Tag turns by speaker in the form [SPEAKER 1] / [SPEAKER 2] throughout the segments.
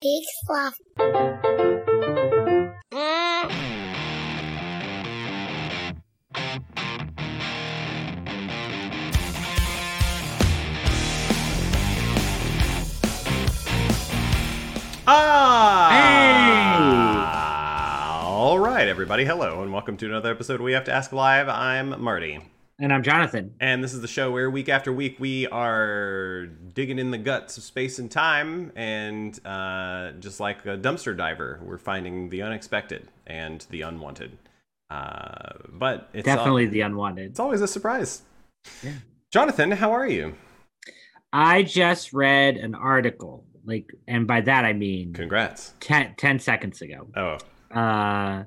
[SPEAKER 1] Big fluff.
[SPEAKER 2] Ah! All right, everybody. Hello, and welcome to another episode of We Have to Ask Live. I'm Marty.
[SPEAKER 3] And I'm Jonathan.
[SPEAKER 2] And this is the show where week after week we are digging in the guts of space and time, and uh, just like a dumpster diver, we're finding the unexpected and the unwanted. Uh, but it's
[SPEAKER 3] Definitely
[SPEAKER 2] al-
[SPEAKER 3] the unwanted.
[SPEAKER 2] it's always a surprise.
[SPEAKER 3] Yeah.
[SPEAKER 2] Jonathan, how are you?
[SPEAKER 3] I just read an article, like, and by that I mean
[SPEAKER 2] Congrats.
[SPEAKER 3] 10, 10 seconds ago.
[SPEAKER 2] Oh,
[SPEAKER 3] Uh,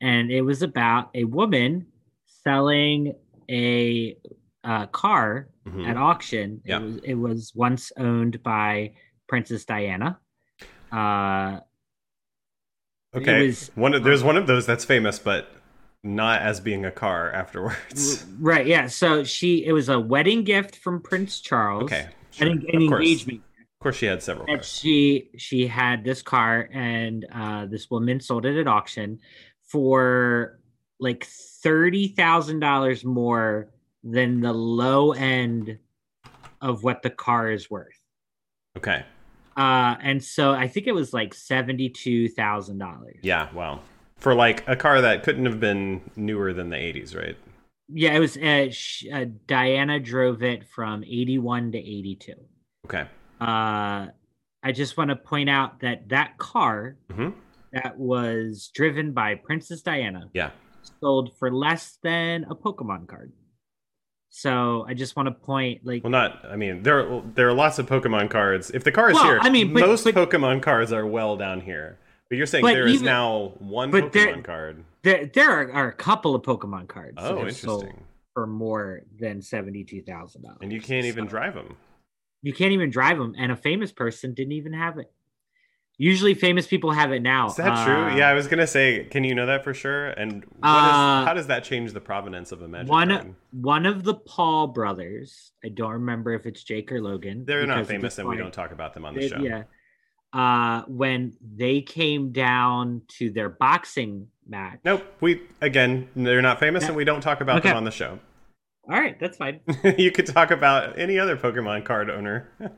[SPEAKER 3] and it was about a woman selling a uh, car
[SPEAKER 2] mhm.
[SPEAKER 3] at auction.
[SPEAKER 2] Yeah.
[SPEAKER 3] It, was, it was once owned by Princess Diana. Uh,
[SPEAKER 2] okay.
[SPEAKER 3] was-
[SPEAKER 2] one of, there's one of those that's famous, but not as being a car afterwards.
[SPEAKER 3] right, yeah. So she, it was a wedding gift from Prince Charles.
[SPEAKER 2] Okay.
[SPEAKER 3] An,
[SPEAKER 2] sure.
[SPEAKER 3] an
[SPEAKER 2] Of course.
[SPEAKER 3] engagement
[SPEAKER 2] Of course, she had several
[SPEAKER 3] and
[SPEAKER 2] cars.
[SPEAKER 3] she she had this car and uh this woman sold it at auction for like thirty thousand dollars more than the low end of what the car is worth
[SPEAKER 2] Okay.
[SPEAKER 3] uh and so i think it was like seventy two thousand dollars
[SPEAKER 2] Yeah. Wow. For like a car that couldn't have been newer than the 80s, right?
[SPEAKER 3] yeah it was uh, sh- uh diana drove it from 81 to 82
[SPEAKER 2] Okay.
[SPEAKER 3] uh i just want to point out that that car
[SPEAKER 2] hmm
[SPEAKER 3] that was driven by Princess Diana
[SPEAKER 2] Yeah.
[SPEAKER 3] Sold for less than a Pokemon card. So I just want to point like
[SPEAKER 2] Well, not. I mean, there are, there are lots of Pokemon cards. If the car is
[SPEAKER 3] Well,
[SPEAKER 2] here,
[SPEAKER 3] I mean, but-
[SPEAKER 2] most
[SPEAKER 3] but-
[SPEAKER 2] Pokemon cards are well down here. But you're saying
[SPEAKER 3] But
[SPEAKER 2] there is
[SPEAKER 3] even-
[SPEAKER 2] now one
[SPEAKER 3] but there-
[SPEAKER 2] Pokemon card.
[SPEAKER 3] there there are, are a couple of Pokemon cards
[SPEAKER 2] Oh, interesting.
[SPEAKER 3] for more than seventy two thousand dollars.
[SPEAKER 2] And you can't even drive them.
[SPEAKER 3] You can't even drive them, and a famous person didn't even have it. Usually, famous people have it now.
[SPEAKER 2] Is that
[SPEAKER 3] Uh,
[SPEAKER 2] true? Yeah, I was gonna say. Can you know that for sure? And what is,
[SPEAKER 3] Uh,
[SPEAKER 2] how does that change the provenance of a magic
[SPEAKER 3] One one of the Paul brothers. I don't remember if it's Jake or Logan.
[SPEAKER 2] They're not famous, and we don't talk about them on the
[SPEAKER 3] They-
[SPEAKER 2] show.
[SPEAKER 3] Yeah. Uh, when they came down to their boxing match.
[SPEAKER 2] Nope. We again, they're not famous,
[SPEAKER 3] Yeah.
[SPEAKER 2] and we don't talk about
[SPEAKER 3] Okay.
[SPEAKER 2] them on the show.
[SPEAKER 3] All right, that's fine.
[SPEAKER 2] you could talk about any other Pokemon card owner.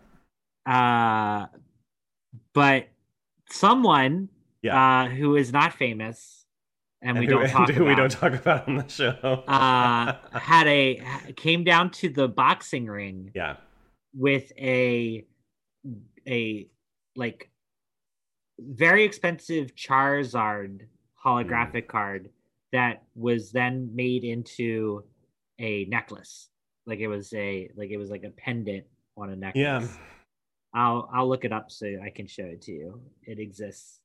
[SPEAKER 3] Uh, but someone
[SPEAKER 2] Yeah.
[SPEAKER 3] uh, who is not famous and, we
[SPEAKER 2] who-
[SPEAKER 3] don't talk
[SPEAKER 2] who
[SPEAKER 3] about
[SPEAKER 2] we don't talk about on the show.
[SPEAKER 3] uh, had a came down to the boxing ring
[SPEAKER 2] yeah.
[SPEAKER 3] with a a like very expensive Charizard holographic card that was then made into a necklace. Like it was a like it was like a pendant on a necklace.
[SPEAKER 2] Yeah.
[SPEAKER 3] I'll I'll look it up so I can show it to you. It exists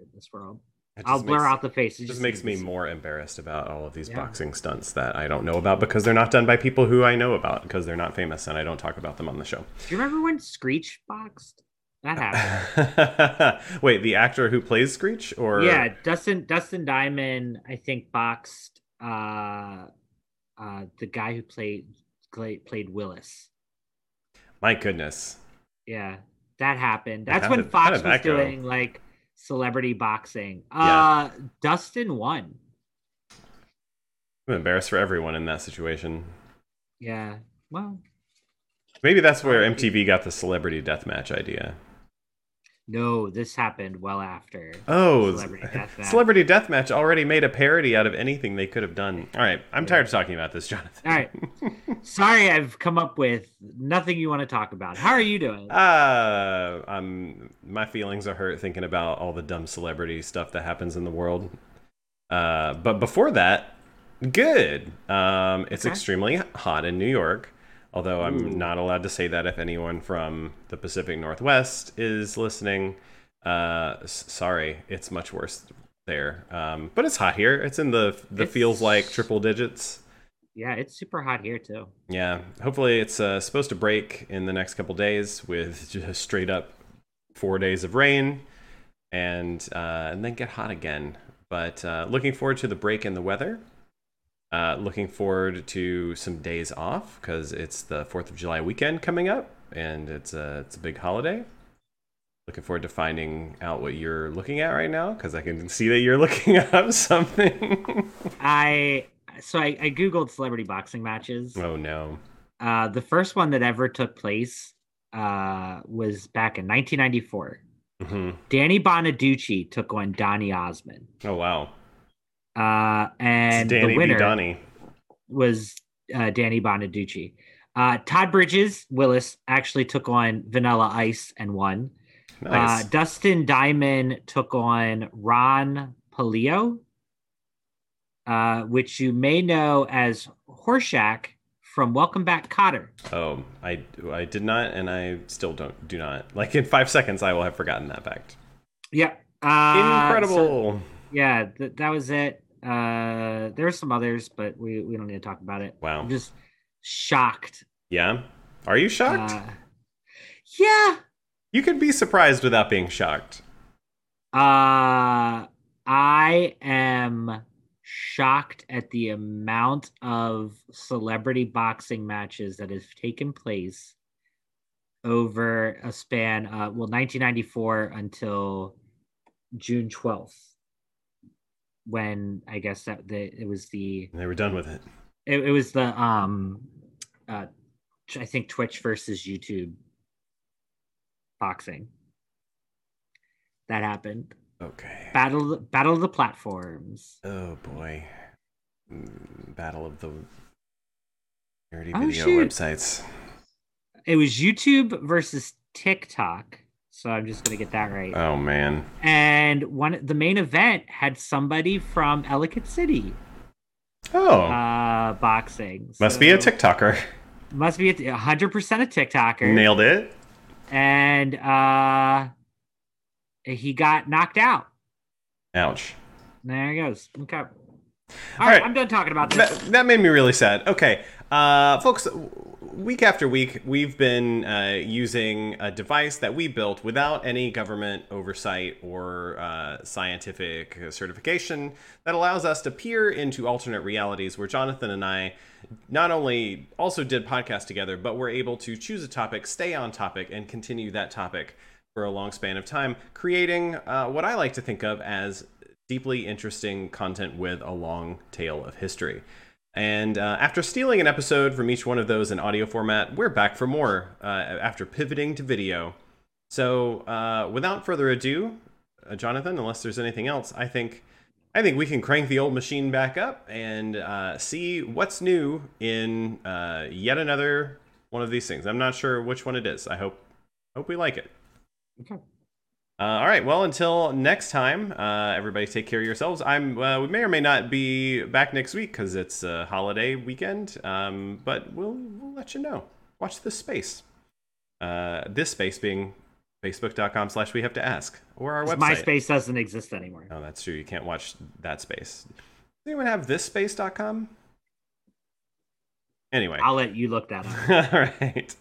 [SPEAKER 3] in this world. I'll blur
[SPEAKER 2] makes-
[SPEAKER 3] out the face.
[SPEAKER 2] It just makes me more embarrassed about all of these
[SPEAKER 3] Yeah.
[SPEAKER 2] boxing stunts that I don't know about because they're not done by people who I know about because they're not famous and I don't talk about them on the show.
[SPEAKER 3] Do you remember when Screech boxed? That happened.
[SPEAKER 2] Wait, the actor who plays Screech or
[SPEAKER 3] yeah, Dustin Dustin Diamond, I think boxed uh uh the guy who played, played Willis.
[SPEAKER 2] My goodness.
[SPEAKER 3] Yeah, that happened.
[SPEAKER 2] How
[SPEAKER 3] That's when
[SPEAKER 2] did-
[SPEAKER 3] Fox was doing like celebrity boxing.
[SPEAKER 2] Yeah.
[SPEAKER 3] Uh Dustin won.
[SPEAKER 2] I'm embarrassed for everyone in that situation.
[SPEAKER 3] Yeah. Well,
[SPEAKER 2] Maybe that's where MTV got the celebrity death match idea.
[SPEAKER 3] No, this happened well after.
[SPEAKER 2] Oh,
[SPEAKER 3] Celebrity Deathmatch.
[SPEAKER 2] Celebrity Deathmatch already made a parody out of anything they could have done. All right, I'm tired of talking about this, Jonathan.
[SPEAKER 3] All right. Sorry, I've come up with nothing you want to talk about. How are you doing?
[SPEAKER 2] Uh, I'm my feelings are hurt thinking about all the dumb celebrity stuff that happens in the world. Uh, but before that, good. Um, it's
[SPEAKER 3] Okay.
[SPEAKER 2] extremely hot in New York. Although I'm
[SPEAKER 3] Ooh.
[SPEAKER 2] not allowed to say that if anyone from the Pacific Northwest is listening. Uh, s- sorry, it's much worse there. Um, but it's hot here. It's in the the
[SPEAKER 3] It's-
[SPEAKER 2] feels like triple digits.
[SPEAKER 3] Yeah, it's super hot here too.
[SPEAKER 2] Yeah, hopefully it's uh, supposed to break in the next couple days with just straight up four days of rain, and uh, and then get hot again. But uh, looking forward to the break in the weather. Uh, looking forward to some days off because it's the Fourth of July weekend coming up, and it's a it's a big holiday. looking forward to finding out what you're looking at right now because I can see that you're looking up something.
[SPEAKER 3] I so I, I googled celebrity boxing matches.
[SPEAKER 2] oh no.
[SPEAKER 3] Uh, the first one that ever took place uh, was back in 1994.
[SPEAKER 2] hmm
[SPEAKER 3] Danny Bonaduce took on Donny Osmond,
[SPEAKER 2] Oh wow.
[SPEAKER 3] Uh, and the winner was uh, Danny Bonaduce. Uh, Todd Bridges Willis actually took on Vanilla Ice and won.
[SPEAKER 2] Nice.
[SPEAKER 3] Uh, Dustin Diamond took on Ron Palillo, uh, which you may know as Horshack from Welcome Back, Kotter.
[SPEAKER 2] oh, I I did not, and I still don't do not. Like in five seconds, I will have forgotten that fact.
[SPEAKER 3] Yep. Uh,
[SPEAKER 2] Incredible.
[SPEAKER 3] so- yeah, th- that was it. Uh, there were some others, but we, we don't need to talk about it.
[SPEAKER 2] wow.
[SPEAKER 3] I'm just shocked.
[SPEAKER 2] yeah. Are you shocked?
[SPEAKER 3] Uh, yeah.
[SPEAKER 2] you could be surprised without being shocked.
[SPEAKER 3] Uh, I am shocked at the amount of celebrity boxing matches that have taken place over a span uh well 1994 until June 12th when I guess that the it was the
[SPEAKER 2] They were done with it.
[SPEAKER 3] it, it was the um uh I think Twitch versus YouTube boxing that happened
[SPEAKER 2] Okay.
[SPEAKER 3] battle battle of the platforms
[SPEAKER 2] Oh boy. Mm, Battle of the nerdy
[SPEAKER 3] Oh,
[SPEAKER 2] video
[SPEAKER 3] shoot.
[SPEAKER 2] websites.
[SPEAKER 3] it was youtube versus tiktok so i'm just gonna get that right
[SPEAKER 2] Oh man.
[SPEAKER 3] and one the main event had somebody from ellicott city
[SPEAKER 2] Oh.
[SPEAKER 3] uh boxing
[SPEAKER 2] must be a
[SPEAKER 3] So-
[SPEAKER 2] TikToker.
[SPEAKER 3] must be a 100% a tiktoker
[SPEAKER 2] Nailed it.
[SPEAKER 3] and uh he got knocked out
[SPEAKER 2] Ouch.
[SPEAKER 3] there he goes okay all
[SPEAKER 2] right.
[SPEAKER 3] right i'm done talking about this
[SPEAKER 2] That, that made me really sad. Okay, uh, folks, week after week, we've been uh, using a device that we built without any government oversight or uh, scientific certification that allows us to peer into alternate realities where Jonathan and I not only also did podcasts together, but were able to choose a topic, stay on topic, and continue that topic for a long span of time, creating uh, what I like to think of as deeply interesting content with a long tail of history. And uh, after stealing an episode from each one of those in audio format, we're back for more uh, after pivoting to video. So, uh, without further ado, uh, Jonathan, unless there's anything else, I think I think we can crank the old machine back up and uh, see what's new in uh, yet another one of these things. I'm not sure which one it is. I hope hope we like it.
[SPEAKER 3] Okay.
[SPEAKER 2] Uh, all right. Well, until next time, uh, everybody take care of yourselves. I'm. Uh, we may or may not be back next week because it's a holiday weekend. Um, but we'll we'll let you know. Watch this space. Uh, this space being facebook.com slash we have to ask or our website.
[SPEAKER 3] myspace doesn't exist anymore
[SPEAKER 2] Oh, that's true. You can't watch that space. Does anyone have this space.com? Anyway.
[SPEAKER 3] i'll let you look that up
[SPEAKER 2] All right.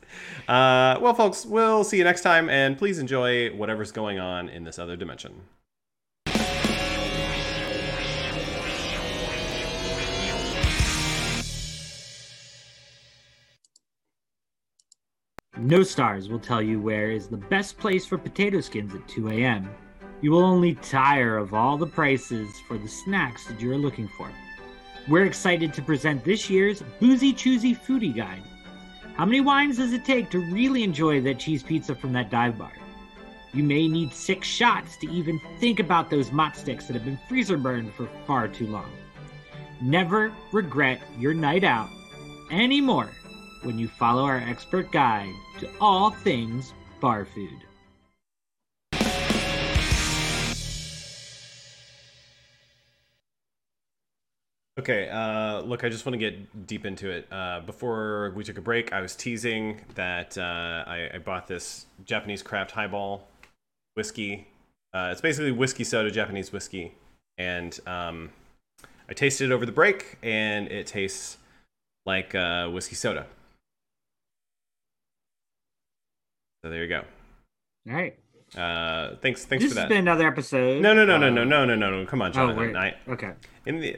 [SPEAKER 2] Uh, well, folks, we'll see you next time, and please enjoy whatever's going on in this other dimension.
[SPEAKER 3] No Stars will tell you where is the best place for potato skins at 2 a.m. You will only tire of all the prices for the snacks that you're looking for. We're excited to present this year's Boozy Choosy Foodie Guide. How many wines does it take to really enjoy that cheese pizza from that dive bar? You may need six shots to even think about those mott sticks that have been freezer burned for far too long. Never regret your night out anymore when you follow our expert guide to all things bar food.
[SPEAKER 2] Okay, uh, look, I just want to get deep into it. Uh, before we took a break, I was teasing that uh, I, I bought this Japanese craft highball whiskey. Uh, it's basically whiskey soda, Japanese whiskey. And um, I tasted it over the break, and it tastes like uh, whiskey soda. So there you go.
[SPEAKER 3] All right.
[SPEAKER 2] Uh, thanks, thanks
[SPEAKER 3] this
[SPEAKER 2] for
[SPEAKER 3] has
[SPEAKER 2] that.
[SPEAKER 3] been another episode.
[SPEAKER 2] No, no, no, no,
[SPEAKER 3] uh,
[SPEAKER 2] no, no, no, no, no. Come on,
[SPEAKER 3] Oh,
[SPEAKER 2] Jonathan.
[SPEAKER 3] wait.
[SPEAKER 2] I,
[SPEAKER 3] Okay.
[SPEAKER 2] in the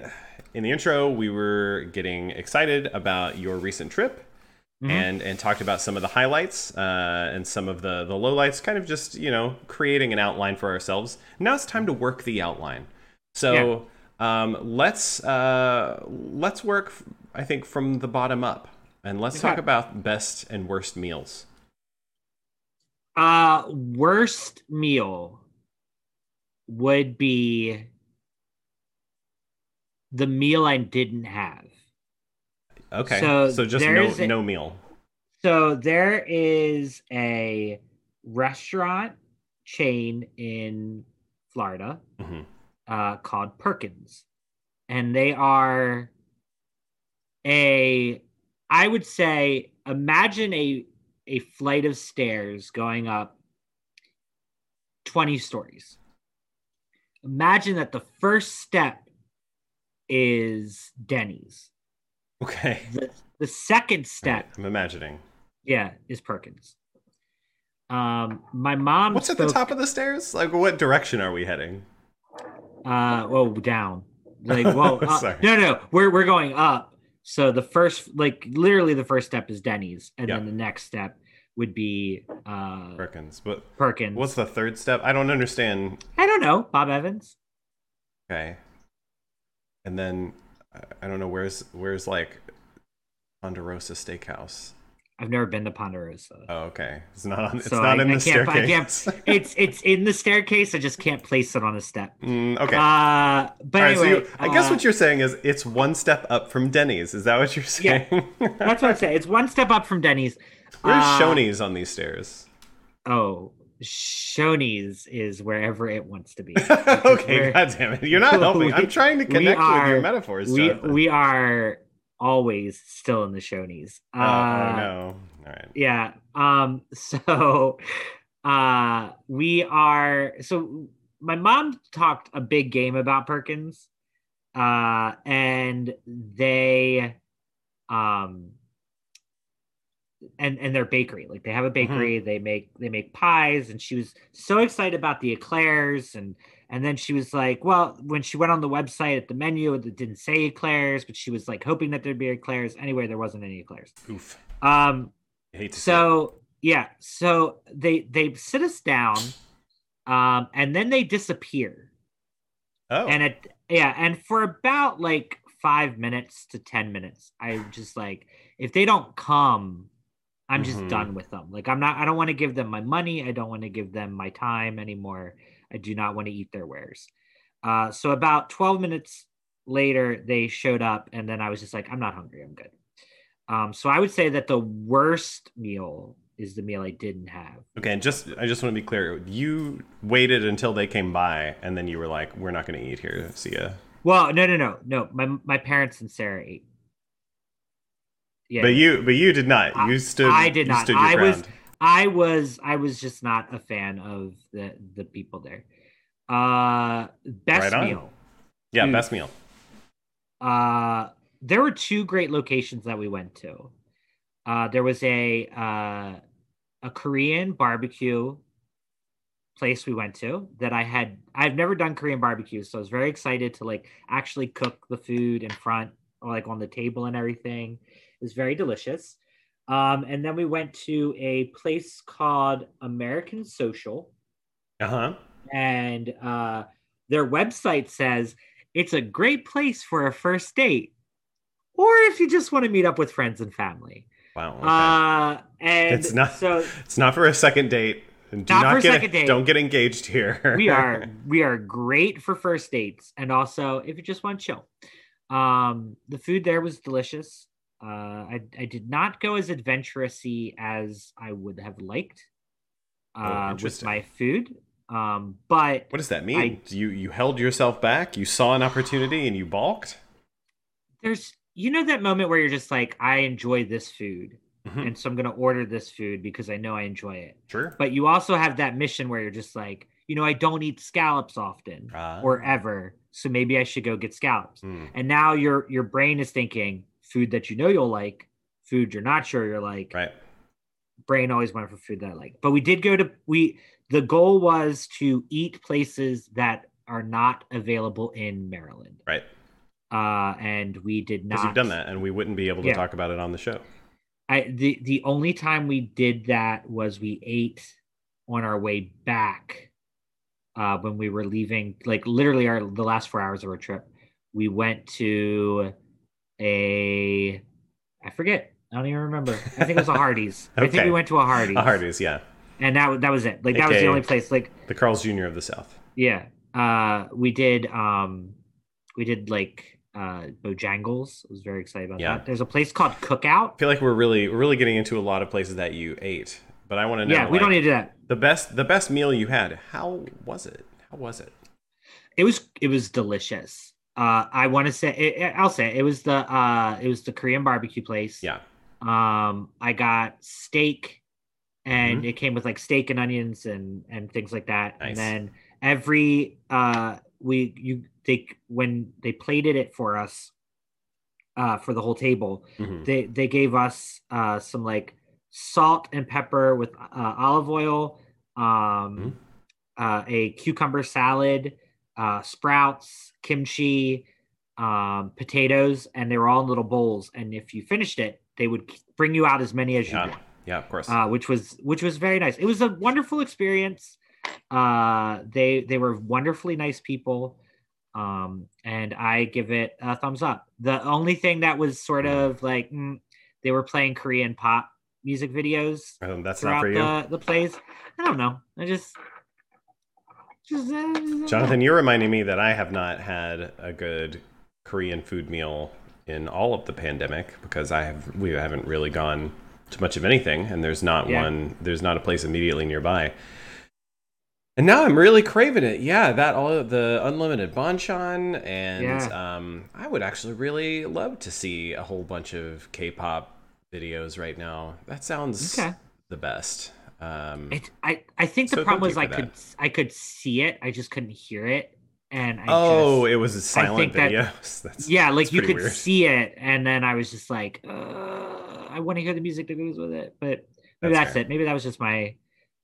[SPEAKER 2] in the intro, we were getting excited about your recent trip
[SPEAKER 3] Mhm.
[SPEAKER 2] and and talked about some of the highlights uh, and some of the the lowlights, kind of just you know creating an outline for ourselves. Now it's time to work the outline. So um, let's uh, let's work. I think from the bottom up, and let's talk about best and worst meals.
[SPEAKER 3] Uh, worst meal would be the meal I didn't have.
[SPEAKER 2] Okay,
[SPEAKER 3] So
[SPEAKER 2] so, just no
[SPEAKER 3] a-
[SPEAKER 2] no meal.
[SPEAKER 3] So there is a restaurant chain in Florida
[SPEAKER 2] hmm
[SPEAKER 3] uh, called Perkins, and they are a, I would say, imagine a a flight of stairs going up twenty stories. Imagine that the first step is Denny's.
[SPEAKER 2] Okay,
[SPEAKER 3] The, the second step
[SPEAKER 2] I'm imagining.
[SPEAKER 3] Yeah, is Perkins. Um, my mom.
[SPEAKER 2] What's at the top of the stairs? Like, what direction are we heading?
[SPEAKER 3] Uh, well, down. Like, well, uh, no, no, we're we're going up. So the first, like, literally, the first step is Denny's, and
[SPEAKER 2] Yeah.
[SPEAKER 3] then the next step would be uh
[SPEAKER 2] Perkins. But
[SPEAKER 3] Perkins.
[SPEAKER 2] what's the third step? I don't understand.
[SPEAKER 3] I don't know, Bob Evans.
[SPEAKER 2] Okay. And then I- I don't know where's where's like Ponderosa Steakhouse.
[SPEAKER 3] I've never been to Ponderosa.
[SPEAKER 2] Oh, okay. It's not on. It's
[SPEAKER 3] So
[SPEAKER 2] not
[SPEAKER 3] I-
[SPEAKER 2] in
[SPEAKER 3] I
[SPEAKER 2] the
[SPEAKER 3] can't- I
[SPEAKER 2] staircase.
[SPEAKER 3] it's it's in the staircase. I just can't place it on a step.
[SPEAKER 2] Mm, okay.
[SPEAKER 3] Uh, but
[SPEAKER 2] right, so
[SPEAKER 3] anyway,
[SPEAKER 2] you, I guess
[SPEAKER 3] uh,
[SPEAKER 2] what you're saying is it's one step up from Denny's. Is that what you're saying?
[SPEAKER 3] Yeah.
[SPEAKER 2] saying?
[SPEAKER 3] that's what I say. It's one step up from Denny's.
[SPEAKER 2] Where's
[SPEAKER 3] Uh,
[SPEAKER 2] Shoney's on these stairs?
[SPEAKER 3] Oh, Shoney's is wherever it wants to be.
[SPEAKER 2] okay, god damn it. You're not helping.
[SPEAKER 3] we-
[SPEAKER 2] I'm trying to connect with your metaphors,
[SPEAKER 3] we
[SPEAKER 2] Jonathan.
[SPEAKER 3] we are always still in the Shoney's.
[SPEAKER 2] Oh, oh,
[SPEAKER 3] Uh,
[SPEAKER 2] no. All right.
[SPEAKER 3] Yeah. Um. So, uh, we are. So my mom talked a big game about Perkins, uh, and they, um, and and their bakery. Like they have a bakery. They make they make pies, and she was so excited about the eclairs and. And then she was like, well, when she went on the website at the menu, it didn't say eclairs, but she was like hoping that there'd be eclairs. Anyway, there wasn't any eclairs.
[SPEAKER 2] Oof.
[SPEAKER 3] Um,
[SPEAKER 2] I hate to
[SPEAKER 3] so yeah, so they they sit us down, um, and then they disappear.
[SPEAKER 2] Oh.
[SPEAKER 3] And it yeah, and for about like five minutes to ten minutes, I just like if they don't come, I'm just
[SPEAKER 2] Mhm.
[SPEAKER 3] done with them. Like I'm not. I don't want to give them my money. I don't want to give them my time anymore. I do not want to eat their wares. Uh, so about twelve minutes later, they showed up, and then I was just like, I'm not hungry. I'm good. Um, so I would say that the worst meal is the meal I didn't have.
[SPEAKER 2] Okay, and just I just want to be clear. You waited until they came by, and then you were like, "We're not going to eat here. See ya."
[SPEAKER 3] Well, no, no, no, no. My my parents and Sarah ate. Yeah,
[SPEAKER 2] But you, but you did not.
[SPEAKER 3] I-
[SPEAKER 2] You stood.
[SPEAKER 3] I did not. I was-
[SPEAKER 2] ground.
[SPEAKER 3] I was I was just not a fan of the the people there. Uh, best
[SPEAKER 2] Right
[SPEAKER 3] meal.
[SPEAKER 2] Yeah,
[SPEAKER 3] Dude.
[SPEAKER 2] best meal.
[SPEAKER 3] Uh, there were two great locations that we went to. Uh, there was a uh, a Korean barbecue place we went to that I had I've never done Korean barbecue, so I was very excited to like actually cook the food in front or like on the table and everything. It was very delicious. Um, and then we went to a place called American Social,
[SPEAKER 2] Uh huh.
[SPEAKER 3] and uh, their website says it's a great place for a first date, or if you just want to meet up with friends and family.
[SPEAKER 2] Wow. Okay.
[SPEAKER 3] Uh, and
[SPEAKER 2] It's not-
[SPEAKER 3] so
[SPEAKER 2] it's not for a second date. Do
[SPEAKER 3] Not
[SPEAKER 2] not,
[SPEAKER 3] for a
[SPEAKER 2] get
[SPEAKER 3] second date.
[SPEAKER 2] don't get engaged here.
[SPEAKER 3] we are we are great for first dates, and also if you just want to chill. Um, the food there was delicious. Uh, I I did not go as adventurousy as I would have liked.
[SPEAKER 2] Oh,
[SPEAKER 3] Uh, with my food. Um, but
[SPEAKER 2] What does that mean?
[SPEAKER 3] I-
[SPEAKER 2] you you held yourself back. You saw an opportunity and you balked.
[SPEAKER 3] there's you know that moment where you're just like i enjoy this food
[SPEAKER 2] Mhm.
[SPEAKER 3] and so i'm going to order this food because i know i enjoy it
[SPEAKER 2] Sure.
[SPEAKER 3] but you also have that mission where you're just like you know i don't eat scallops often
[SPEAKER 2] Ah.
[SPEAKER 3] or ever so maybe i should go get scallops
[SPEAKER 2] Hmm.
[SPEAKER 3] and now your your brain is thinking food that you know you'll like food you're not sure you're like
[SPEAKER 2] Right.
[SPEAKER 3] brain always went for food that i like but we did go to we the goal was to eat places that are not available in maryland
[SPEAKER 2] Right.
[SPEAKER 3] uh and we did not
[SPEAKER 2] you've done that, and we wouldn't be able to
[SPEAKER 3] Yeah.
[SPEAKER 2] talk about it on the show.
[SPEAKER 3] I the the only time we did that was we ate on our way back uh, when we were leaving, like literally our the last four hours of our trip. We went to a I forget. I don't even remember. I think it was a Hardee's. I think we went to a Hardee's.
[SPEAKER 2] A Hardee's, yeah.
[SPEAKER 3] and that that was it. Like that was the only place. Like
[SPEAKER 2] The Carl's Jr. of the South.
[SPEAKER 3] yeah, uh, we did um, we did like uh Bojangles. I was very excited about
[SPEAKER 2] Yeah.
[SPEAKER 3] that. There's a place called Cookout.
[SPEAKER 2] I feel like we're really we're really getting into a lot of places that you ate, but I want to know.
[SPEAKER 3] Yeah, we don't need to do that.
[SPEAKER 2] the best the best meal you had. How was it? How was it?
[SPEAKER 3] It was it was delicious. Uh, I want to say it, it- I'll say it, it was the uh it was the Korean barbecue place.
[SPEAKER 2] Yeah.
[SPEAKER 3] Um, I got steak, and
[SPEAKER 2] Mhm.
[SPEAKER 3] it came with like steak and onions and and things like that.
[SPEAKER 2] Nice.
[SPEAKER 3] And then every uh we you they when they plated it for us uh for the whole table
[SPEAKER 2] Mhm.
[SPEAKER 3] they they gave us uh some like salt and pepper with uh, olive oil um uh, a cucumber salad uh sprouts kimchi um potatoes and they were all in little bowls and if you finished it they would bring you out as many as you
[SPEAKER 2] Yeah.
[SPEAKER 3] want
[SPEAKER 2] Yeah, of course.
[SPEAKER 3] uh, which was which was very nice. It was a wonderful experience. Uh, they they were wonderfully nice people, um, and I give it a thumbs up. The only thing that was sort of like mm, they were playing Korean pop music videos
[SPEAKER 2] Um, that's not for you.
[SPEAKER 3] the the plays. I don't know. I just
[SPEAKER 2] Jonathan, you're reminding me that I have not had a good Korean food meal in all of the pandemic because I have we haven't really gone to much of anything, and there's not
[SPEAKER 3] Yeah.
[SPEAKER 2] one there's not a place immediately nearby. And now I'm really craving it. Yeah, that all the unlimited banchan, and
[SPEAKER 3] Yeah.
[SPEAKER 2] um, I would actually really love to see a whole bunch of K-pop videos right now. That sounds
[SPEAKER 3] Okay.
[SPEAKER 2] the best. Um,
[SPEAKER 3] It, I I think the
[SPEAKER 2] So
[SPEAKER 3] problem was I could I could see it. I just couldn't hear it, and I
[SPEAKER 2] oh,
[SPEAKER 3] just,
[SPEAKER 2] it was a silent
[SPEAKER 3] think that-
[SPEAKER 2] That's,
[SPEAKER 3] yeah like
[SPEAKER 2] that's
[SPEAKER 3] you could
[SPEAKER 2] weird.
[SPEAKER 3] see it and then i was just like uh, i want to hear the music that goes with it but maybe
[SPEAKER 2] That's
[SPEAKER 3] that's, it maybe that was just my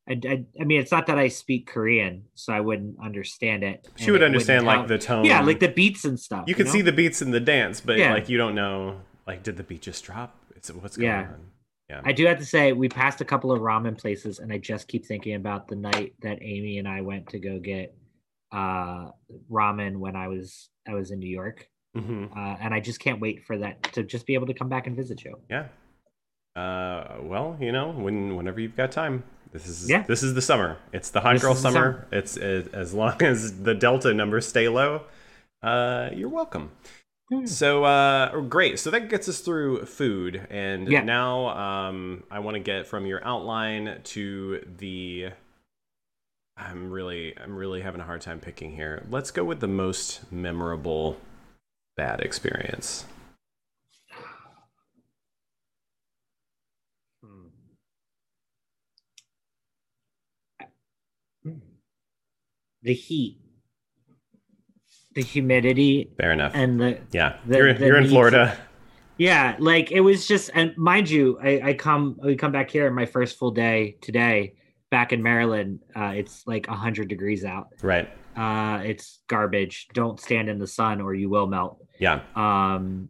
[SPEAKER 3] I, I, I mean it's not that i speak korean so i wouldn't understand it
[SPEAKER 2] She would
[SPEAKER 3] it
[SPEAKER 2] understand like
[SPEAKER 3] help.
[SPEAKER 2] the tone.
[SPEAKER 3] yeah like the beats and stuff
[SPEAKER 2] you could
[SPEAKER 3] know?
[SPEAKER 2] see the beats in the dance, but
[SPEAKER 3] Yeah.
[SPEAKER 2] like you don't know like did the beat just drop? It's what's going
[SPEAKER 3] Yeah.
[SPEAKER 2] on. Yeah.
[SPEAKER 3] i do have to say we passed a couple of ramen places and i just keep thinking about the night that amy and i went to go get uh ramen when i was i was in new york
[SPEAKER 2] hmm
[SPEAKER 3] uh, and i just can't wait for that to just be able to come back and visit you
[SPEAKER 2] Yeah. Uh, well, you know, when whenever you've got time, this is
[SPEAKER 3] Yeah.
[SPEAKER 2] this is the summer. It's the hot
[SPEAKER 3] This
[SPEAKER 2] girl
[SPEAKER 3] the
[SPEAKER 2] summer. It's uh, as long as the delta numbers stay low. Uh, you're welcome.
[SPEAKER 3] Hmm.
[SPEAKER 2] So uh, great. So that gets us through food, and
[SPEAKER 3] Yeah.
[SPEAKER 2] now um, I want to get from your outline to the. I'm really, I'm really having a hard time picking here. Let's go with the most memorable bad experience.
[SPEAKER 3] Hmm. The heat, the humidity,
[SPEAKER 2] Fair enough.
[SPEAKER 3] and the
[SPEAKER 2] yeah,
[SPEAKER 3] the-
[SPEAKER 2] you're
[SPEAKER 3] the
[SPEAKER 2] you're in Florida.
[SPEAKER 3] yeah, like it was just. And mind you, I, I come we come back here my first full day today back in Maryland. Uh, it's like hundred degrees out.
[SPEAKER 2] Right.
[SPEAKER 3] Uh, it's garbage. Don't stand in the sun or you will melt.
[SPEAKER 2] Yeah.
[SPEAKER 3] Um,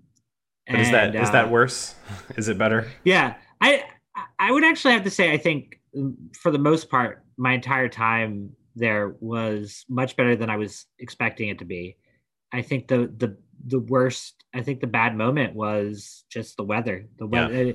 [SPEAKER 2] But is that
[SPEAKER 3] and,
[SPEAKER 2] is that
[SPEAKER 3] uh,
[SPEAKER 2] worse? Is it better?
[SPEAKER 3] Yeah, I I would actually have to say I think mm, for the most part my entire time there was much better than I was expecting it to be. I think the the the worst I think the bad moment was just the weather. The
[SPEAKER 2] Yeah.
[SPEAKER 3] weather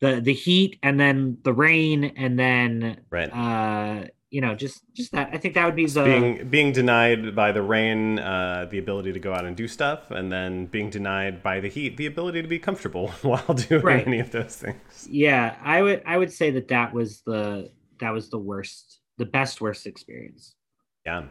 [SPEAKER 3] the the heat and then the rain and then
[SPEAKER 2] Right.
[SPEAKER 3] uh you know just just that I think that would be the
[SPEAKER 2] being being denied by the rain uh, the ability to go out and do stuff, and then being denied by the heat the ability to be comfortable while doing
[SPEAKER 3] Right.
[SPEAKER 2] any of those things.
[SPEAKER 3] yeah, I would I would say that that was the that was the worst the best worst experience.
[SPEAKER 2] Yeah.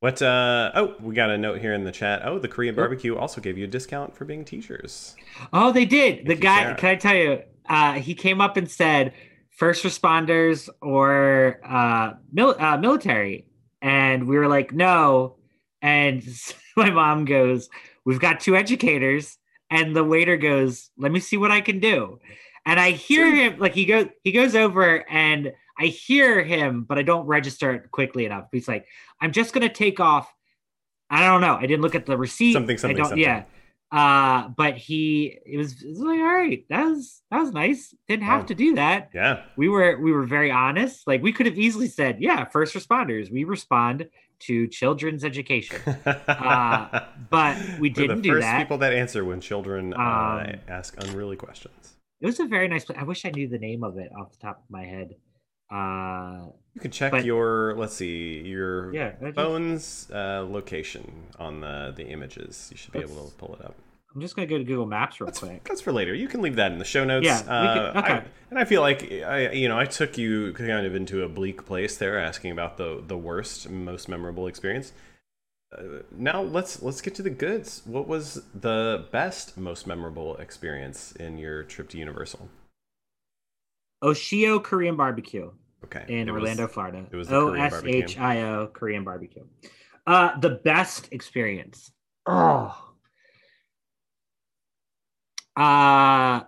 [SPEAKER 2] What? Uh, oh, we got a note here in the chat. Oh, the Korean barbecue also gave you a discount for being teachers.
[SPEAKER 3] Oh, they did. The
[SPEAKER 2] Thank you,
[SPEAKER 3] guy,
[SPEAKER 2] Sarah.
[SPEAKER 3] can I tell you? Uh, he came up and said, first responders or uh, mil- uh, military, and we were like, no. And my mom goes, "We've got two educators," and the waiter goes, "Let me see what I can do." And I hear him like he goes, he goes over, and I hear him, but I don't register it quickly enough. He's like, "I'm just gonna take off." I don't know. I didn't look at the receipt.
[SPEAKER 2] Something,
[SPEAKER 3] I
[SPEAKER 2] something,
[SPEAKER 3] don't,
[SPEAKER 2] something.
[SPEAKER 3] Yeah. Uh, but he it was, it was like, all right, that was that was nice. Didn't have
[SPEAKER 2] Wow.
[SPEAKER 3] to do that.
[SPEAKER 2] Yeah.
[SPEAKER 3] We were we were very honest. Like we could have easily said, yeah, first responders, we respond to children's education. Uh, but we
[SPEAKER 2] We're
[SPEAKER 3] didn't
[SPEAKER 2] the
[SPEAKER 3] do
[SPEAKER 2] first
[SPEAKER 3] that.
[SPEAKER 2] people that answer when children uh,
[SPEAKER 3] Um,
[SPEAKER 2] ask unruly questions.
[SPEAKER 3] It was a very nice place. I wish I knew the name of it off the top of my head. Uh,
[SPEAKER 2] You can check
[SPEAKER 3] but-
[SPEAKER 2] your let's see your
[SPEAKER 3] yeah,
[SPEAKER 2] phone's uh, location on the the images. You should be able to pull it up.
[SPEAKER 3] I'm just gonna go to Google Maps real
[SPEAKER 2] That's,
[SPEAKER 3] quick.
[SPEAKER 2] that's for later. You can leave that in the show notes.
[SPEAKER 3] Yeah,
[SPEAKER 2] Uh,
[SPEAKER 3] can- okay.
[SPEAKER 2] I, and I feel like I, you know, I took you kind of into a bleak place there, asking about the the worst, most memorable experience. Uh, now let's let's get to the goods. What was the best, most memorable experience in your trip to Universal?
[SPEAKER 3] Oshio Korean Barbecue
[SPEAKER 2] Okay,
[SPEAKER 3] in
[SPEAKER 2] it was-
[SPEAKER 3] Orlando, Florida.
[SPEAKER 2] it was the
[SPEAKER 3] O
[SPEAKER 2] Korean barbecue.
[SPEAKER 3] H I O Korean barbecue. Uh, the best experience. Oh. Uh,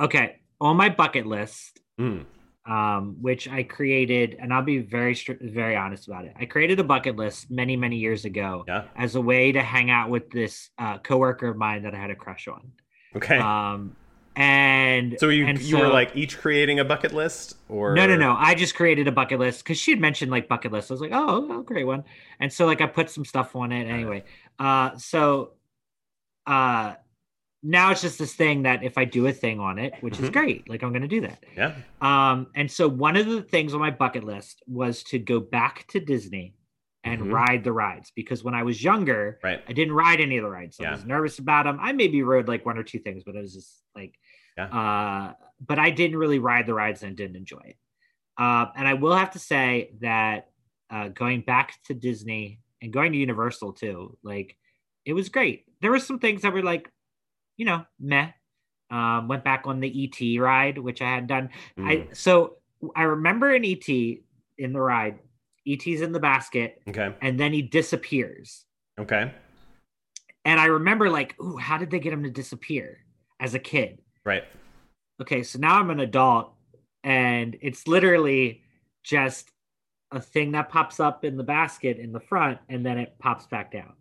[SPEAKER 3] okay. On my bucket list,
[SPEAKER 2] Mm,
[SPEAKER 3] um, which I created, and I'll be very very honest about it. I created a bucket list many many years ago
[SPEAKER 2] yeah.
[SPEAKER 3] as a way to hang out with this uh, coworker of mine that I had a crush on.
[SPEAKER 2] Okay.
[SPEAKER 3] Um, and
[SPEAKER 2] so you
[SPEAKER 3] and
[SPEAKER 2] you were like each creating a bucket list, or
[SPEAKER 3] no, no, no. I just created a bucket list because she had mentioned like bucket list. I was like, oh, oh, great one. And so like I put some stuff on it anyway. Uh, so uh, now it's just this thing that if I do a thing on it, which is
[SPEAKER 2] Mhm.
[SPEAKER 3] great, like I'm gonna do that.
[SPEAKER 2] Yeah.
[SPEAKER 3] Um, and so one of the things on my bucket list was to go back to Disney and
[SPEAKER 2] Mhm.
[SPEAKER 3] ride the rides because when I was younger,
[SPEAKER 2] Right.
[SPEAKER 3] I didn't ride any of the rides.
[SPEAKER 2] Yeah.
[SPEAKER 3] I was nervous about them. I maybe rode like one or two things, but it was just like,
[SPEAKER 2] Yeah.
[SPEAKER 3] uh, but I didn't really ride the rides and didn't enjoy it. Uh, and I will have to say that uh, going back to Disney and going to Universal too, like it was great. There were some things that were like, you know, meh. Um, went back on the ET ride, which I had done.
[SPEAKER 2] Mm,
[SPEAKER 3] I so I remember an ET in the ride. ET's in the basket,
[SPEAKER 2] okay.
[SPEAKER 3] and then he disappears.
[SPEAKER 2] Okay.
[SPEAKER 3] And I remember like, ooh, how did they get him to disappear as a kid?
[SPEAKER 2] Right.
[SPEAKER 3] Okay, so now I'm an adult, and it's literally just a thing that pops up in the basket in the front, and then it pops back down.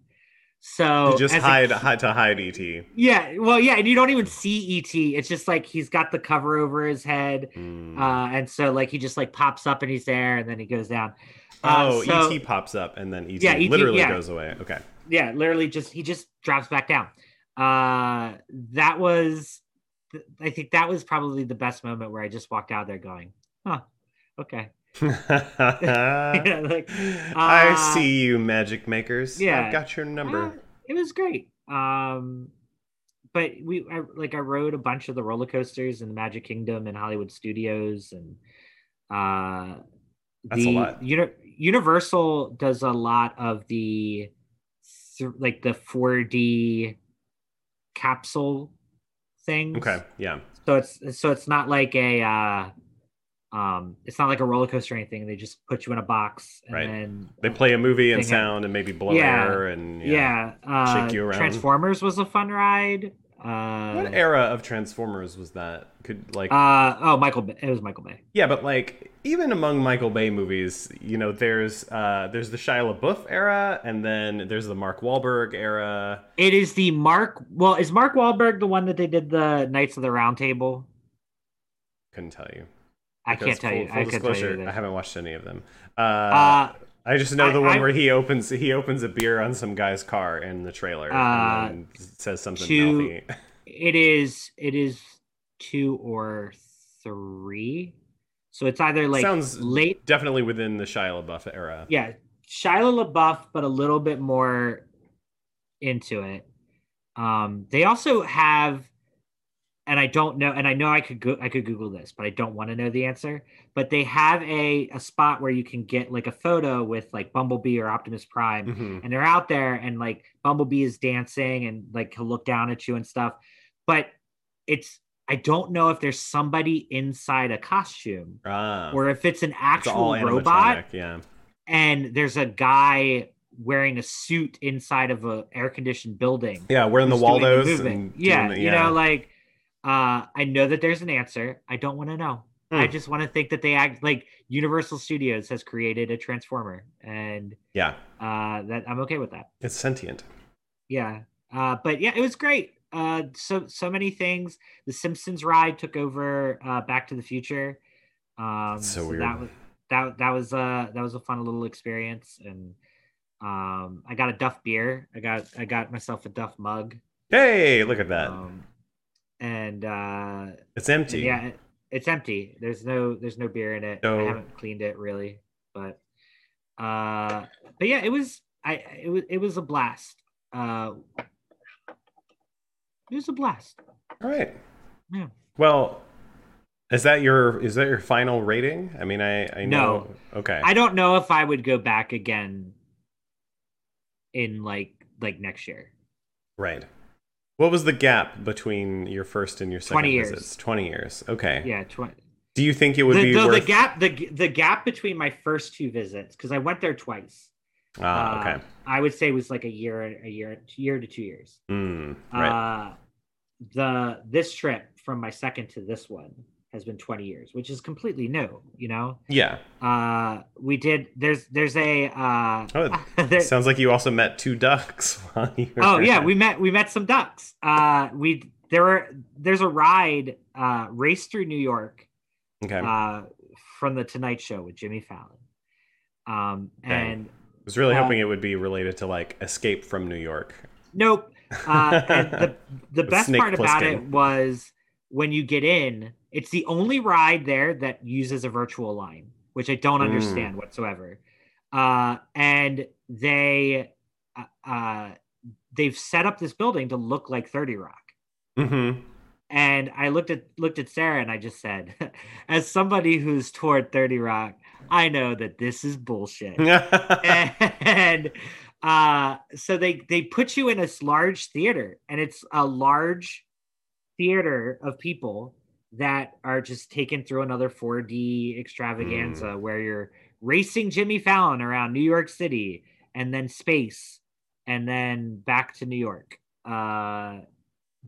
[SPEAKER 3] So
[SPEAKER 2] to just
[SPEAKER 3] as a
[SPEAKER 2] hide, to hide ET.
[SPEAKER 3] Yeah, well, yeah, and you don't even see ET. It's just like he's got the cover over his head,
[SPEAKER 2] Mm.
[SPEAKER 3] uh, and so like he just like pops up and he's there, and then he goes down. Uh,
[SPEAKER 2] oh,
[SPEAKER 3] so-
[SPEAKER 2] ET pops up and then ET
[SPEAKER 3] Yeah,
[SPEAKER 2] literally
[SPEAKER 3] yeah.
[SPEAKER 2] goes away. Okay.
[SPEAKER 3] yeah literally just he just drops back down uh that was i think that was probably the best moment where i just walked out there going huh okay Yeah, like,
[SPEAKER 2] I
[SPEAKER 3] uh,
[SPEAKER 2] see you, magic makers.
[SPEAKER 3] yeah.
[SPEAKER 2] I've got your number.
[SPEAKER 3] Uh, it was great um but we I, like i rode a bunch of the roller coasters in the magic kingdom and hollywood studios and uh
[SPEAKER 2] That's a
[SPEAKER 3] the
[SPEAKER 2] lot.
[SPEAKER 3] Uni- universal does a lot of the th- like the 4d capsule things
[SPEAKER 2] okay. Yeah.
[SPEAKER 3] so it's so it's not like a uh um it's not like a roller coaster or anything they just put you in a box and
[SPEAKER 2] Right.
[SPEAKER 3] then
[SPEAKER 2] They play a movie and sound and maybe blow
[SPEAKER 3] Yeah.
[SPEAKER 2] air and
[SPEAKER 3] yeah, uh
[SPEAKER 2] Shake you around.
[SPEAKER 3] transformers was a fun ride uh
[SPEAKER 2] What era of Transformers was that? Could like
[SPEAKER 3] uh oh michael bay it was michael bay
[SPEAKER 2] yeah, but like even among Michael Bay movies, you know, there's uh there's the Shia LaBeouf era and then there's the Mark Wahlberg era.
[SPEAKER 3] it is the mark well is mark Wahlberg the one that they did the knights of the round table
[SPEAKER 2] Couldn't tell you.
[SPEAKER 3] i
[SPEAKER 2] Because
[SPEAKER 3] can't tell
[SPEAKER 2] full,
[SPEAKER 3] you
[SPEAKER 2] Full
[SPEAKER 3] i tell you
[SPEAKER 2] disclosure. I haven't watched any of them. Uh,
[SPEAKER 3] uh
[SPEAKER 2] I just know the
[SPEAKER 3] I-
[SPEAKER 2] one
[SPEAKER 3] I-
[SPEAKER 2] where he opens he opens a beer on some guy's car in the trailer
[SPEAKER 3] Uh,
[SPEAKER 2] and then says something mouthy.
[SPEAKER 3] it is it is two or three so it's either like
[SPEAKER 2] Sounds
[SPEAKER 3] late
[SPEAKER 2] definitely within the Shia LaBeouf era.
[SPEAKER 3] yeah Shia LaBeouf, but a little bit more into it. Um, they also have, and I don't know, and I know I could go, I could Google this, but I don't want to know the answer. But they have a a spot where you can get like a photo with like Bumblebee or Optimus Prime,
[SPEAKER 2] Mhm.
[SPEAKER 3] and they're out there, and like Bumblebee is dancing, and like he'll look down at you and stuff. But it's I don't know if there's somebody inside a costume
[SPEAKER 2] Ah,
[SPEAKER 3] or if it's an actual
[SPEAKER 2] all
[SPEAKER 3] robot
[SPEAKER 2] Yeah.
[SPEAKER 3] and there's a guy wearing a suit inside of a air conditioned building.
[SPEAKER 2] Yeah, wearing the Waldos. and
[SPEAKER 3] yeah,
[SPEAKER 2] the-
[SPEAKER 3] you know, like uh, I know that there's an answer. I don't want to know. I
[SPEAKER 2] Hmm.
[SPEAKER 3] just want to think that they act like Universal Studios has created a transformer, and
[SPEAKER 2] yeah,
[SPEAKER 3] uh, that I'm okay with that.
[SPEAKER 2] it's sentient.
[SPEAKER 3] Yeah, Uh, but yeah, it was great. Uh, so so many things. The Simpsons ride took over uh, Back to the Future. Um,
[SPEAKER 2] So weird.
[SPEAKER 3] That was that that was uh that was a fun little experience, and um, I got a Duff beer. I got I got myself a Duff mug.
[SPEAKER 2] Hey, look at that.
[SPEAKER 3] Um, and uh,
[SPEAKER 2] it's empty.
[SPEAKER 3] yeah, it's empty. There's no there's no beer in it. I haven't cleaned it really, but uh, but yeah, it was I it was it was a blast. Uh, it was a blast.
[SPEAKER 2] All right.
[SPEAKER 3] Yeah.
[SPEAKER 2] Well, is that your is that your final rating? I mean, I I know. Okay.
[SPEAKER 3] I don't know if I would go back again in like like next year.
[SPEAKER 2] right. What was the gap between your first and your second
[SPEAKER 3] 20 years.
[SPEAKER 2] visits? Twenty years. Okay.
[SPEAKER 3] Yeah, twenty.
[SPEAKER 2] Do you think it would
[SPEAKER 3] the,
[SPEAKER 2] be
[SPEAKER 3] the,
[SPEAKER 2] worth?
[SPEAKER 3] the gap the the gap between my first two visits because I went there twice.
[SPEAKER 2] Ah,
[SPEAKER 3] uh,
[SPEAKER 2] okay.
[SPEAKER 3] I would say was like a year, a year, year to two years.
[SPEAKER 2] Mm, right.
[SPEAKER 3] Uh, the this trip from my second to this one has been 20 years, which is completely new. You know,
[SPEAKER 2] yeah.
[SPEAKER 3] uh, we did. There's there's a. Uh,
[SPEAKER 2] Oh,
[SPEAKER 3] there-
[SPEAKER 2] Sounds like you also met two ducks. while you were
[SPEAKER 3] oh yeah,
[SPEAKER 2] there.
[SPEAKER 3] we met we met some ducks. Uh, we there were there's a ride uh, race through New York
[SPEAKER 2] Okay.
[SPEAKER 3] uh, from the Tonight Show with Jimmy Fallon. Um, and
[SPEAKER 2] I was really
[SPEAKER 3] uh,
[SPEAKER 2] hoping it would be related to like Escape from New York.
[SPEAKER 3] Nope. Uh, and the the best part about it was when you get in, it's the only ride there that uses a virtual line, which I don't
[SPEAKER 2] Mm.
[SPEAKER 3] understand whatsoever. Uh, and they uh, uh, they've set up this building to look like Thirty Rock.
[SPEAKER 2] Mm-hmm.
[SPEAKER 3] And I looked at looked at Sarah and I just said, as somebody who's toured Thirty Rock, I know that this is bullshit and uh so they they put you in this large theater and it's a large theater of people that are just taken through another 4D extravaganza where you're racing Jimmy Fallon around New York City and then space and then back to New York. Uh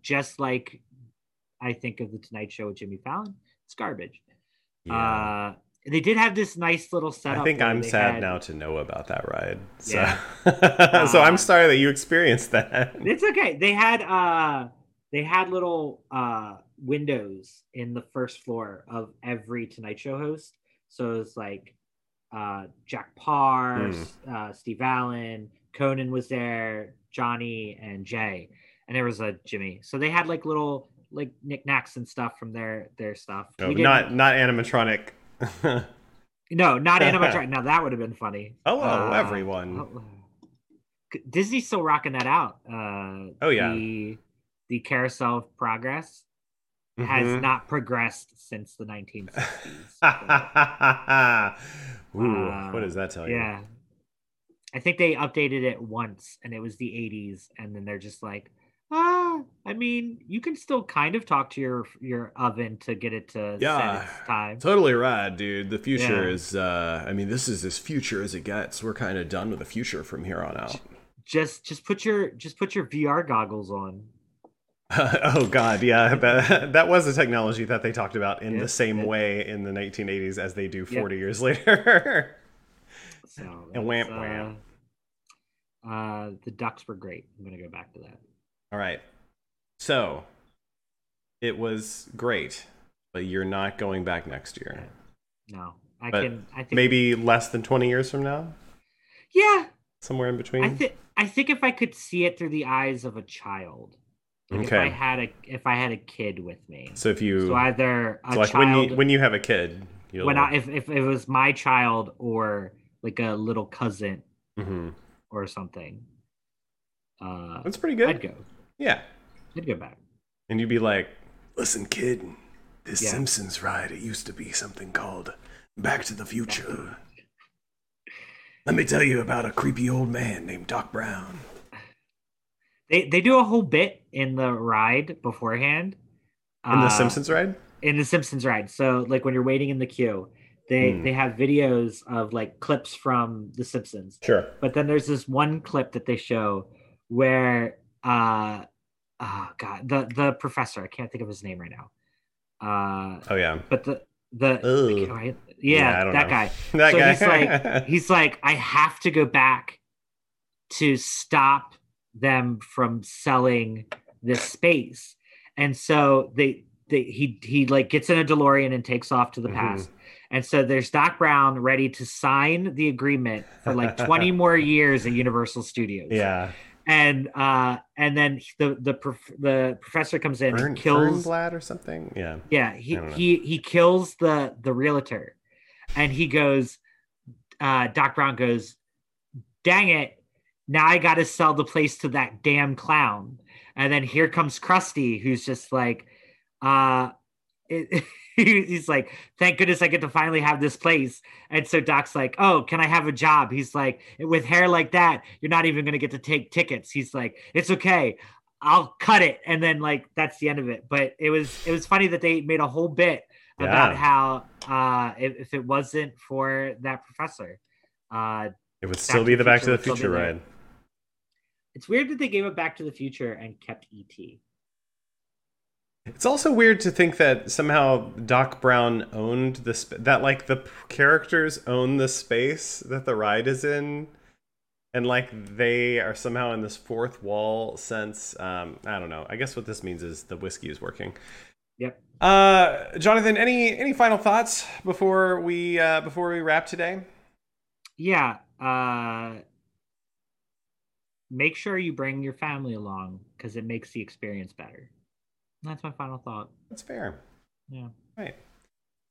[SPEAKER 3] just like I think of the Tonight Show with Jimmy Fallon, it's garbage.
[SPEAKER 2] yeah.
[SPEAKER 3] Uh they did have this nice little setup.
[SPEAKER 2] I think I'm sad
[SPEAKER 3] had-
[SPEAKER 2] now to know about that ride. So,
[SPEAKER 3] Yeah.
[SPEAKER 2] so I'm
[SPEAKER 3] Uh,
[SPEAKER 2] sorry that you experienced that.
[SPEAKER 3] It's okay. They had uh they had little uh windows in the first floor of every Tonight Show host. So it's like uh Jack Paar,
[SPEAKER 2] Hmm.
[SPEAKER 3] uh Steve Allen, Conan was there, Johnny and Jay, and there was a Jimmy. So they had like little like knickknacks and stuff from their their stuff.
[SPEAKER 2] No, not not animatronic.
[SPEAKER 3] no, not animatronic. now that would have been funny.
[SPEAKER 2] Hello,
[SPEAKER 3] Uh,
[SPEAKER 2] everyone.
[SPEAKER 3] oh, Disney's still rocking that out. Uh,
[SPEAKER 2] Oh, yeah.
[SPEAKER 3] the the Carousel of Progress has
[SPEAKER 2] Mhm.
[SPEAKER 3] not progressed since the 1960s.
[SPEAKER 2] Ooh,
[SPEAKER 3] Uh,
[SPEAKER 2] what does that tell you?
[SPEAKER 3] yeah, I think they updated it once, and it was the 80s, and then they're just like, ah, I mean, you can still kind of talk to your your oven to get it to
[SPEAKER 2] Yeah.
[SPEAKER 3] set its time.
[SPEAKER 2] Totally right, dude. The future
[SPEAKER 3] Yeah.
[SPEAKER 2] is uh I mean, this is as future as it gets. We're kind of done with the future from here on out.
[SPEAKER 3] Just just put your just put your VR goggles on.
[SPEAKER 2] oh god, yeah. That, that was a technology that they talked about in
[SPEAKER 3] Yeah,
[SPEAKER 2] the same
[SPEAKER 3] yeah.
[SPEAKER 2] way in the 1980s as they do
[SPEAKER 3] Yeah.
[SPEAKER 2] 40 years later.
[SPEAKER 3] So
[SPEAKER 2] And wham, wham.
[SPEAKER 3] Uh, uh, the ducks were great. I'm gonna go back to that.
[SPEAKER 2] All right. So, it was great, but you're not going back next year.
[SPEAKER 3] No, I
[SPEAKER 2] But
[SPEAKER 3] can. I think
[SPEAKER 2] Maybe less than 20 years from now?
[SPEAKER 3] Yeah,
[SPEAKER 2] Somewhere in between?
[SPEAKER 3] I think. I think if I could see it through the eyes of a child, like if I had a if I had a kid with me,
[SPEAKER 2] So if you
[SPEAKER 3] so either a
[SPEAKER 2] so like
[SPEAKER 3] child
[SPEAKER 2] when you when you have a kid, you'll
[SPEAKER 3] when I if, if it was my child or like a little cousin
[SPEAKER 2] Mhm.
[SPEAKER 3] or something, uh,
[SPEAKER 2] That's pretty good.
[SPEAKER 3] I'd go.
[SPEAKER 2] Yeah.
[SPEAKER 3] I'd go back.
[SPEAKER 2] And you'd be like, "Listen, kid, this
[SPEAKER 3] Yeah.
[SPEAKER 2] Simpsons ride it used to be something called Back to the Future. Let me tell you about a creepy old man named Doc Brown."
[SPEAKER 3] They they do a whole bit in the ride beforehand.
[SPEAKER 2] In the
[SPEAKER 3] uh,
[SPEAKER 2] Simpsons ride?
[SPEAKER 3] in the Simpsons ride. So like when you're waiting in the queue, they
[SPEAKER 2] Hmm.
[SPEAKER 3] they have videos of like clips from the Simpsons.
[SPEAKER 2] Sure.
[SPEAKER 3] But then there's this one clip that they show where uh oh god, the the professor, I can't think of his name right now. Uh
[SPEAKER 2] Oh yeah.
[SPEAKER 3] but the the
[SPEAKER 2] Ugh.
[SPEAKER 3] right?
[SPEAKER 2] Yeah,
[SPEAKER 3] yeah, that
[SPEAKER 2] know.
[SPEAKER 3] guy.
[SPEAKER 2] That
[SPEAKER 3] so
[SPEAKER 2] guy.
[SPEAKER 3] he's like he's like I have to go back to stop them from selling this space. And so they, they he he like gets in a DeLorean and takes off to the
[SPEAKER 2] Mhm.
[SPEAKER 3] past. And so there's Doc Brown ready to sign the agreement for like 20 more years at Universal Studios.
[SPEAKER 2] Yeah.
[SPEAKER 3] And uh and then the the prof- the professor comes in and kills
[SPEAKER 2] or something. Yeah.
[SPEAKER 3] yeah, he
[SPEAKER 2] I don't know.
[SPEAKER 3] he he kills the the realtor, and he goes. Uh, Doc Brown goes, "Dang it! Now I got to sell the place to that damn clown." And then here comes Krusty, who's just like, uh, it, he's like, "Thank goodness I get to finally have this place." And so Doc's like, "Oh, can I have a job?" He's like, "With hair like that, you're not even gonna get to take tickets." He's like, "It's okay." I'll cut it, and then like that's the end of it. But it was it was funny that they made a whole bit about how uh, if, if it wasn't for that professor, uh,
[SPEAKER 2] It would still be
[SPEAKER 3] the
[SPEAKER 2] the Back to the Future ride.
[SPEAKER 3] It's weird that they gave it Back to the Future and kept ET.
[SPEAKER 2] It's also weird to think that somehow Doc Brown owned the sp- that like the p- characters own the space that the ride is in, and like they are somehow in this fourth wall sense. Um, I don't know. I guess what this means is the whiskey is working.
[SPEAKER 3] Yep.
[SPEAKER 2] Uh, Jonathan, any any final thoughts before we uh, before we wrap today?
[SPEAKER 3] Yeah. Uh, make sure you bring your family along because it makes the experience better. That's my final thought.
[SPEAKER 2] That's fair.
[SPEAKER 3] Yeah.
[SPEAKER 2] Right.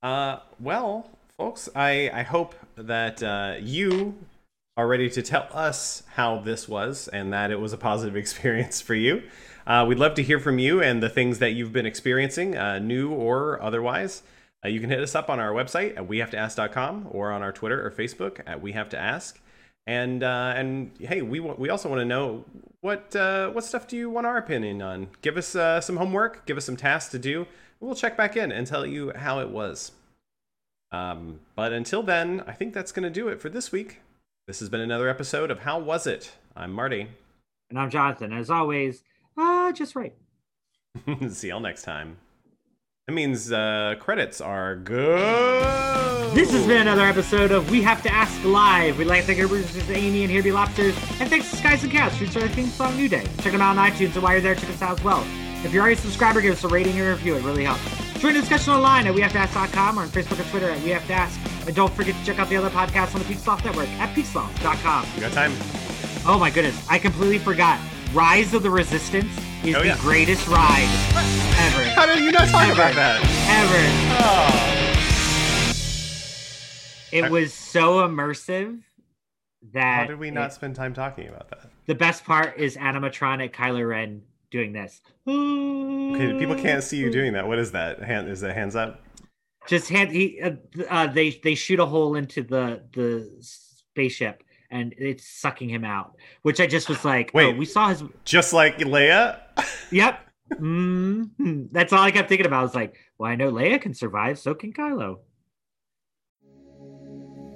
[SPEAKER 2] Uh, well, folks, I, I hope that uh, you are ready to tell us how this was and that it was a positive experience for you. Uh, we'd love to hear from you and the things that you've been experiencing, uh, new or otherwise. Uh, you can hit us up on our website at wehavetoask.com or on our Twitter or Facebook at We Have to Ask. And uh, and hey, we we also want to know what uh, what stuff do you want our opinion on? Give us uh, some homework, give us some tasks to do. We'll check back in and tell you how it was. Um, but until then, I think that's going to do it for this week. This has been another episode of How Was It? I'm Marty.
[SPEAKER 3] And I'm Jonathan. As always, uh, just right.
[SPEAKER 2] See y'all next time. That means uh, credits are good.
[SPEAKER 3] This has been another episode of We Have to Ask Live. We'd like to thank our producers Amy and Here Be Lobsters, and thanks to Skies and Cats for our theme song New Day. Check them out on iTunes, and while you're there, check us out as well. If you're already a subscriber, give us a rating and review. It really helps. Join the discussion online at WeHaveToAsk.com or on Facebook and Twitter at We Have to Ask. And don't forget to check out the other podcasts on the Peaksloth Network at peaksloth.com.
[SPEAKER 2] You got time?
[SPEAKER 3] Oh my goodness, I completely forgot. Rise of the Resistance is
[SPEAKER 2] Oh,
[SPEAKER 3] the greatest ride ever.
[SPEAKER 2] How did you not talk
[SPEAKER 3] Ever.
[SPEAKER 2] about that?
[SPEAKER 3] Ever.
[SPEAKER 2] Oh.
[SPEAKER 3] It was so immersive that
[SPEAKER 2] How did we not
[SPEAKER 3] it-
[SPEAKER 2] spend time talking about that?
[SPEAKER 3] the best part is animatronic Kylo Ren doing this.
[SPEAKER 2] Okay, people can't see you doing that. What is that? Hand is that hands up?
[SPEAKER 3] Just hand he uh, uh, they they shoot a hole into the the spaceship and it's sucking him out. Which I just was like,
[SPEAKER 2] Wait.
[SPEAKER 3] oh, we saw his.
[SPEAKER 2] Just like Leia?
[SPEAKER 3] Yep. mm That's all I kept thinking about. I was like, well, I know Leia can survive, so can Kylo.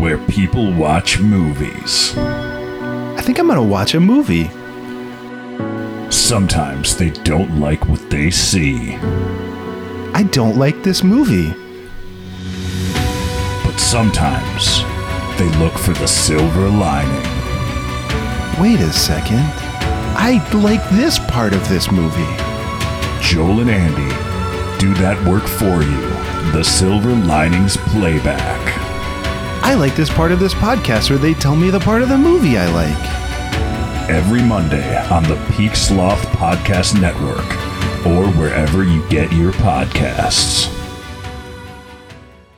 [SPEAKER 4] where people watch movies,
[SPEAKER 5] I think I'm to watch a movie.
[SPEAKER 4] sometimes they don't like what they see,
[SPEAKER 5] I don't like this movie.
[SPEAKER 4] but sometimes they look for the silver lining.
[SPEAKER 5] Wait a second. I like this part of this movie.
[SPEAKER 4] Joel and Andy do that work for you. The Silver Linings Playback.
[SPEAKER 5] I like this part of this podcast, or they tell me the part of the movie I like.
[SPEAKER 4] Every Monday on the Peak Sloth Podcast Network, or wherever you get your podcasts.